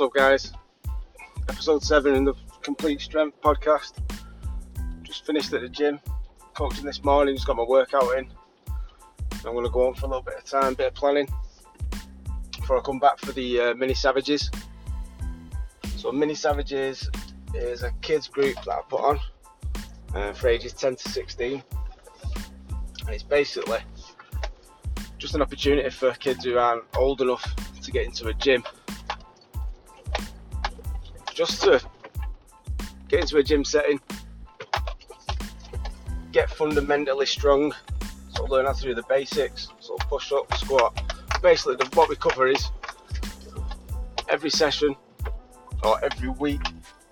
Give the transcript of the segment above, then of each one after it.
What's up, guys? Episode 7 in the Complete Strength podcast. Just finished at the gym, coaching this morning, just got my workout in. I'm going to go on for a little bit of time, bit of planning before I come back for the uh, Mini Savages. So, Mini Savages is a kids group that I put on uh, for ages 10 to 16, and it's basically just an opportunity for kids who aren't old enough to get into a gym just to get into a gym setting, get fundamentally strong, so learn how to do the basics, so push up, squat. Basically, the, what we cover is every session or every week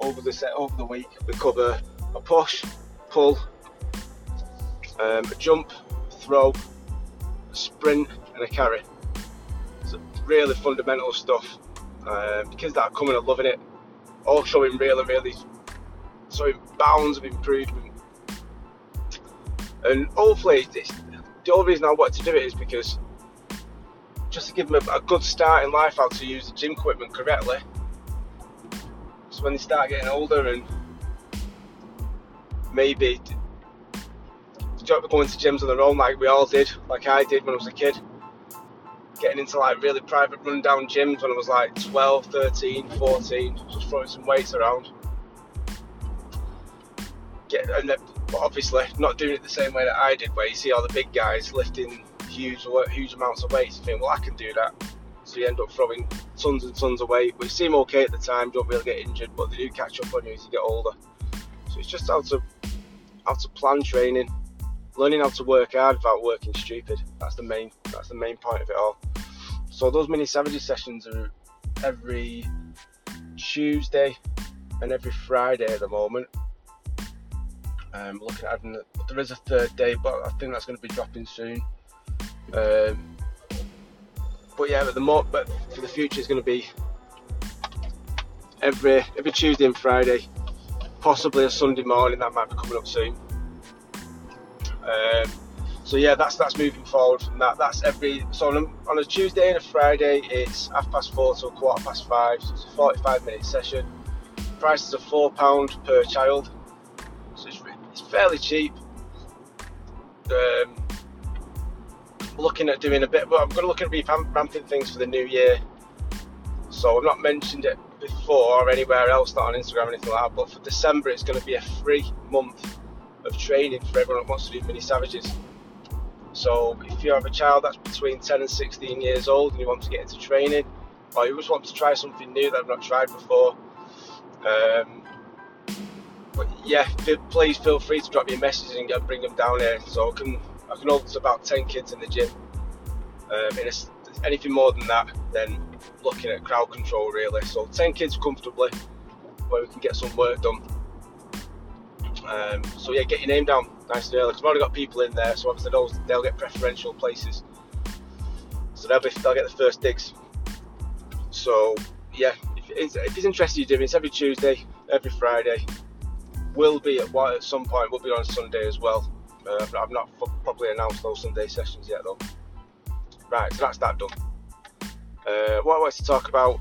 over the set over the week we cover a push, pull, um, a jump, throw, a sprint, and a carry. So really fundamental stuff. Um, kids that are coming are loving it Oh, all showing really, really showing bounds of improvement. And hopefully, this, the only reason I wanted to do it is because just to give them a, a good start in life how to use the gym equipment correctly. So when they start getting older and maybe going to gyms on their own like we all did, like I did when I was a kid getting into like really private rundown gyms when I was like 12, 13, 14, just throwing some weights around. Get, and then, obviously not doing it the same way that I did, where you see all the big guys lifting huge, huge amounts of weights. You think, well, I can do that. So you end up throwing tons and tons of weight, which seem okay at the time, don't really get injured, but they do catch up on you as you get older. So it's just how to how to plan training, learning how to work hard without working stupid. That's the main that's the main point of it all. So those mini savages sessions are every Tuesday and every Friday at the moment. Um, looking at having there is a third day, but I think that's going to be dropping soon. Um, but yeah, at the moment, but for the future, it's going to be every every Tuesday and Friday, possibly a Sunday morning. That might be coming up soon. Um, so yeah, that's that's moving forward from that. That's every so on a, on a Tuesday and a Friday, it's half past four till quarter past five. So it's a 45 minute session. Prices are four pound per child, so it's, it's fairly cheap. Um, looking at doing a bit, but I'm going to look at revamping things for the new year. So I've not mentioned it before or anywhere else, not on Instagram or anything like that. But for December, it's going to be a free month of training for everyone that wants to do mini savages. So if you have a child that's between 10 and 16 years old and you want to get into training, or you just want to try something new that I've not tried before, um, but yeah, please feel free to drop me a message and get, bring them down here. So I can I can hold about 10 kids in the gym. Um, and anything more than that, then looking at crowd control really. So 10 kids comfortably, where we can get some work done. Um, so yeah, get your name down nice and early because I've already got people in there, so obviously those they'll get preferential places. So they'll be they'll get the first digs. So yeah, if if it's interested in doing it's every Tuesday, every Friday. Will be at at some point. Will be on Sunday as well. Uh, I've not properly announced those Sunday sessions yet though. Right, so that's that done. Uh, what I wanted to talk about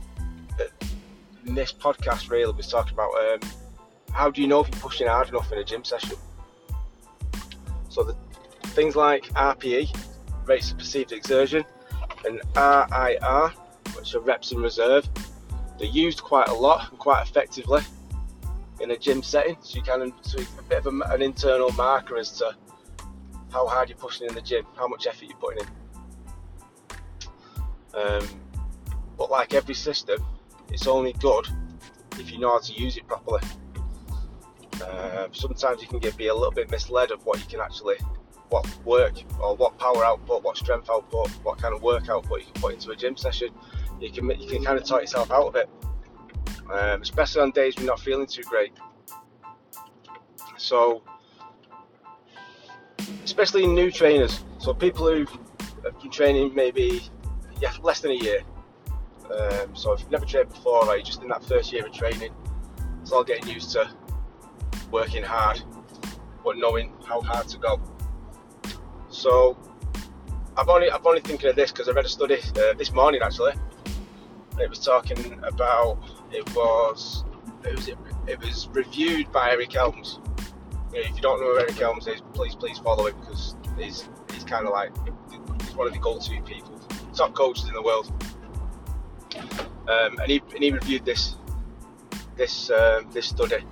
in this podcast really was talking about um, how do you know if you're pushing hard enough in a gym session? So the things like RPE, rates of perceived exertion, and RIR, which are reps in reserve, they're used quite a lot and quite effectively in a gym setting. So you can so a bit of a, an internal marker as to how hard you're pushing in the gym, how much effort you're putting in. Um, but like every system, it's only good if you know how to use it properly. Uh, sometimes you can get be a little bit misled of what you can actually, what work or what power output, what strength output, what kind of work output you can put into a gym session. You can you can kind of talk yourself out of it, um, especially on days you're not feeling too great. So, especially new trainers, so people who have been training maybe yeah, less than a year. Um, so if you've never trained before, or you're just in that first year of training, it's all getting used to working hard, but knowing how hard to go. So I've only I've only thinking of this because I read a study uh, this morning actually. It was talking about it was it was it was reviewed by Eric Helms. If you don't know who Eric Helms is, please please follow him because he's he's kind of like he's one of the go-to people, top coaches in the world. Um, and he and he reviewed this this um, this study,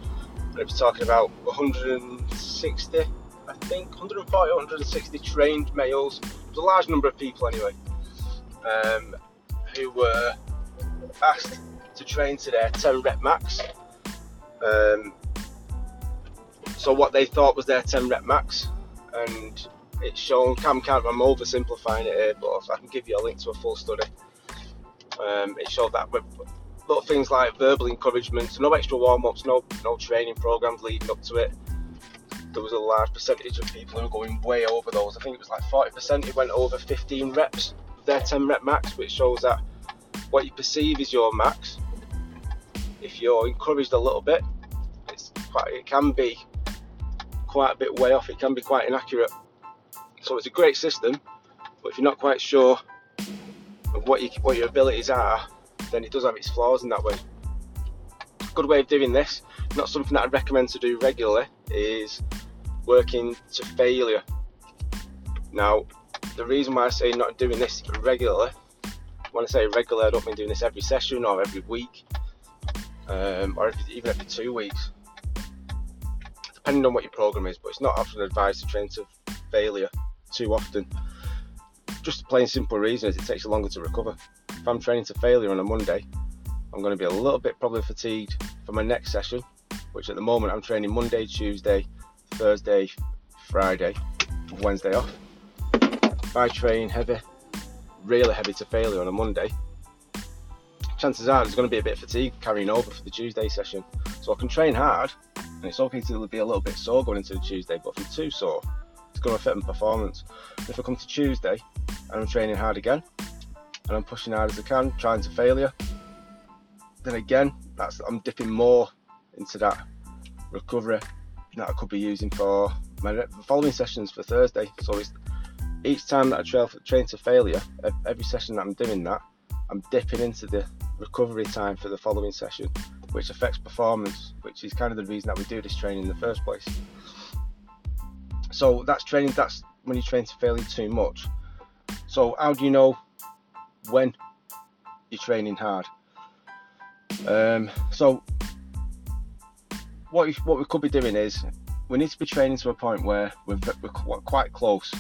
it was talking about 160, I think 140, 160 trained males. It was a large number of people anyway, um, who were asked to train to their 10 rep max. Um, so what they thought was their 10 rep max, and it's shown. Cam can't. I'm oversimplifying it here, but I can give you a link to a full study. Um, it showed that little things like verbal encouragement, no extra warm-ups, no no training programs leading up to it. There was a large percentage of people who were going way over those. I think it was like 40% It went over 15 reps, their 10 rep max, which shows that what you perceive is your max. If you're encouraged a little bit, it's quite, it can be quite a bit way off. It can be quite inaccurate. So it's a great system, but if you're not quite sure of what, you, what your abilities are, then it does have its flaws in that way. Good way of doing this, not something that I'd recommend to do regularly, is working to failure. Now, the reason why I say not doing this regularly, when I say regular, I don't mean doing this every session or every week, um, or every, even every two weeks, depending on what your program is. But it's not often advised to train to failure too often. Just a plain simple reason is it takes longer to recover if I'm training to failure on a Monday, I'm going to be a little bit probably fatigued for my next session, which at the moment I'm training Monday, Tuesday, Thursday, Friday, Wednesday off. If I train heavy, really heavy to failure on a Monday, chances are there's going to be a bit of fatigue carrying over for the Tuesday session. So I can train hard, and it's okay to be a little bit sore going into the Tuesday, but if I'm too sore, it's going to affect my performance. If I come to Tuesday and I'm training hard again, and I'm pushing hard as I can, trying to failure. Then again, that's I'm dipping more into that recovery that I could be using for my following sessions for Thursday. So it's each time that I trail, train to failure, every session that I'm doing that, I'm dipping into the recovery time for the following session, which affects performance, which is kind of the reason that we do this training in the first place. So that's training. That's when you train to failure too much. So how do you know when you're training hard. Um, so what what we could be doing is we need to be training to a point where we're, we're quite close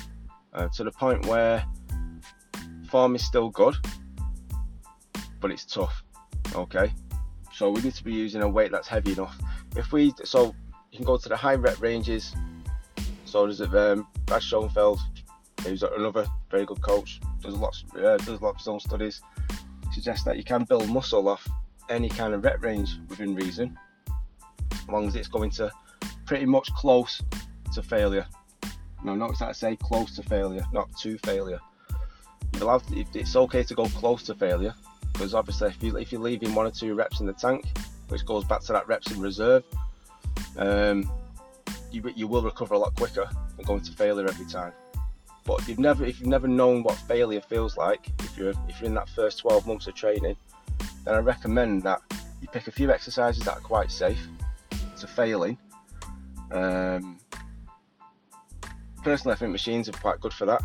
uh, to the point where form is still good, but it's tough. Okay, so we need to be using a weight that's heavy enough. If we so you can go to the high rep ranges. So there's um, Brad Schoenfeld, who's another very good coach does lots uh, does lots of some studies suggest that you can build muscle off any kind of rep range within reason, as long as it's going to pretty much close to failure. Now, notice that I say close to failure, not to failure. Allowed to, it's okay to go close to failure because obviously if you if you're leaving one or two reps in the tank, which goes back to that reps in reserve, um, you you will recover a lot quicker than going to failure every time. But if you've never if you've never known what failure feels like, if you're if you're in that first 12 months of training, then I recommend that you pick a few exercises that are quite safe to failing. Um, personally, I think machines are quite good for that,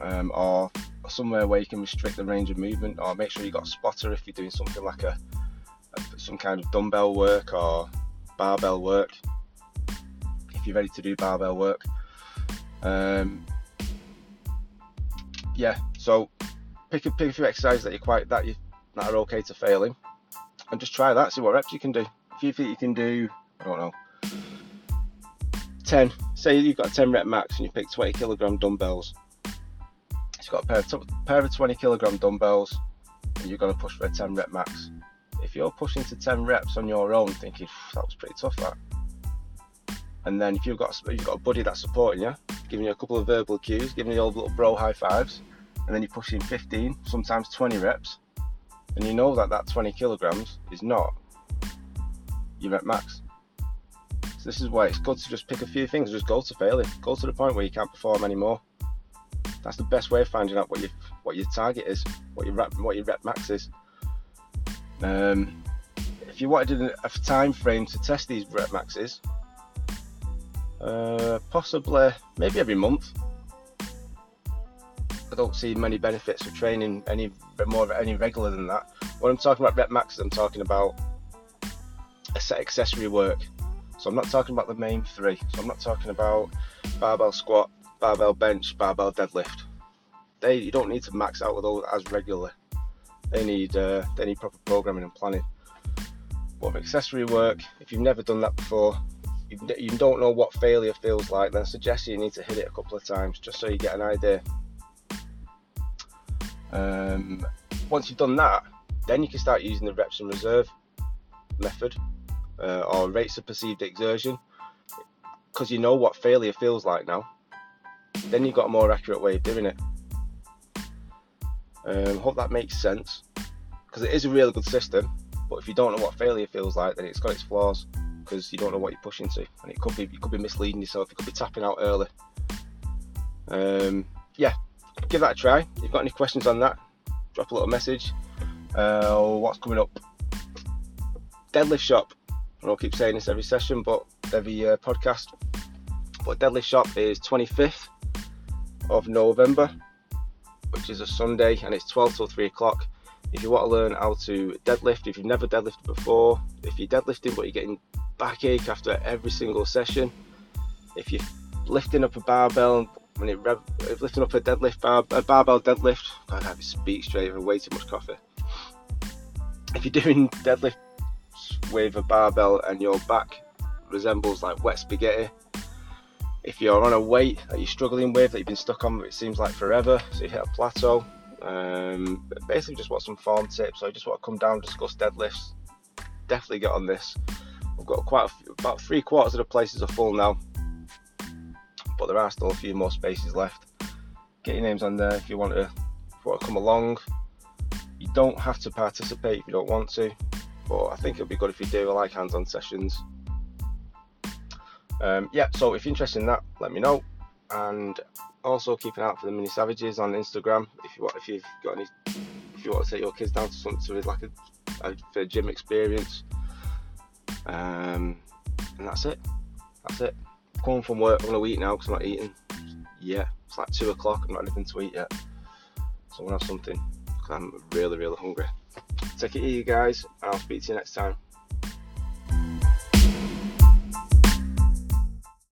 um, or, or, somewhere where you can restrict the range of movement, or make sure you've got a spotter if you're doing something like a, a some kind of dumbbell work or barbell work. If you're ready to do barbell work. Um, yeah, so pick a, pick a few exercises that you quite that you that are okay to failing, and just try that. See what reps you can do. If you think you can do, I don't know, ten. Say you've got a ten rep max and you pick 20 kilogram dumbbells. You've got a pair of, pair of 20 kilogram dumbbells, and you're going to push for a 10 rep max. If you're pushing to 10 reps on your own, thinking that was pretty tough, that. And then if you've got you've got a buddy that's supporting you, giving you a couple of verbal cues, giving you all little bro high fives, and then you're pushing 15, sometimes 20 reps, and you know that that 20 kilograms is not your rep max. So this is why it's good to just pick a few things, just go to failure, go to the point where you can't perform anymore. That's the best way of finding out what your what your target is, what your rep what your rep max is. Um, if you wanted a time frame to test these rep maxes, uh, possibly maybe every month. I don't see many benefits of training any more any regular than that. When I'm talking about rep maxes, I'm talking about a set accessory work. So I'm not talking about the main three. So I'm not talking about barbell squat, barbell bench, barbell deadlift. They you don't need to max out with those as regularly. They need uh, they need proper programming and planning. But accessory work, if you've never done that before, you, don't know what failure feels like, then I suggest you need to hit it a couple of times just so you get an idea. Um, once you've done that, then you can start using the reps in reserve method uh, or rates of perceived exertion because you know what failure feels like now. Then you've got a more accurate way of doing it. Um, hope that makes sense because it is a really good system. But if you don't know what failure feels like, then it's got its flaws because you don't know what you're pushing to, and it could be you could be misleading yourself. You could be tapping out early. Um, yeah, give that a try. If you've got any questions on that, drop a little message. Uh, what's coming up? Deadlift shop. I'll keep saying this every session, but every uh, podcast. But Deadlift shop is 25th of November, which is a Sunday, and it's 12 till 3 o'clock. If you want to learn how to deadlift, if you've never deadlifted before, if you're deadlifting but you're getting backache after every single session, if you're lifting up a barbell when it rev, lifting up a deadlift bar, a barbell deadlift, God, I have to speak straight. I've way too much coffee. If you're doing deadlift with a barbell and your back resembles like wet spaghetti, if you're on a weight that you're struggling with that you've been stuck on, it seems like forever, so you hit a plateau. Um, basically, just want some form tips. So I just want to come down discuss deadlifts. Definitely get on this. We've got quite few, about three quarters of the places are full now but there are still a few more spaces left. Get your names on there if you want to, if you want to come along. You don't have to participate if you don't want to, but I think it'll be good if you do. I like hands-on sessions. Um, yeah, so if you're interested in that, let me know, and also keep an eye out for the mini savages on Instagram. If you want, if you've got any, if you want to take your kids down to something to like a, a, a gym experience, um, and that's it. That's it home from work. I'm gonna eat now because I'm not eating Yeah, It's like two o'clock. I'm not anything to eat yet, so I'm gonna have something. because I'm really, really hungry. Take it easy, guys, and I'll speak to you next time.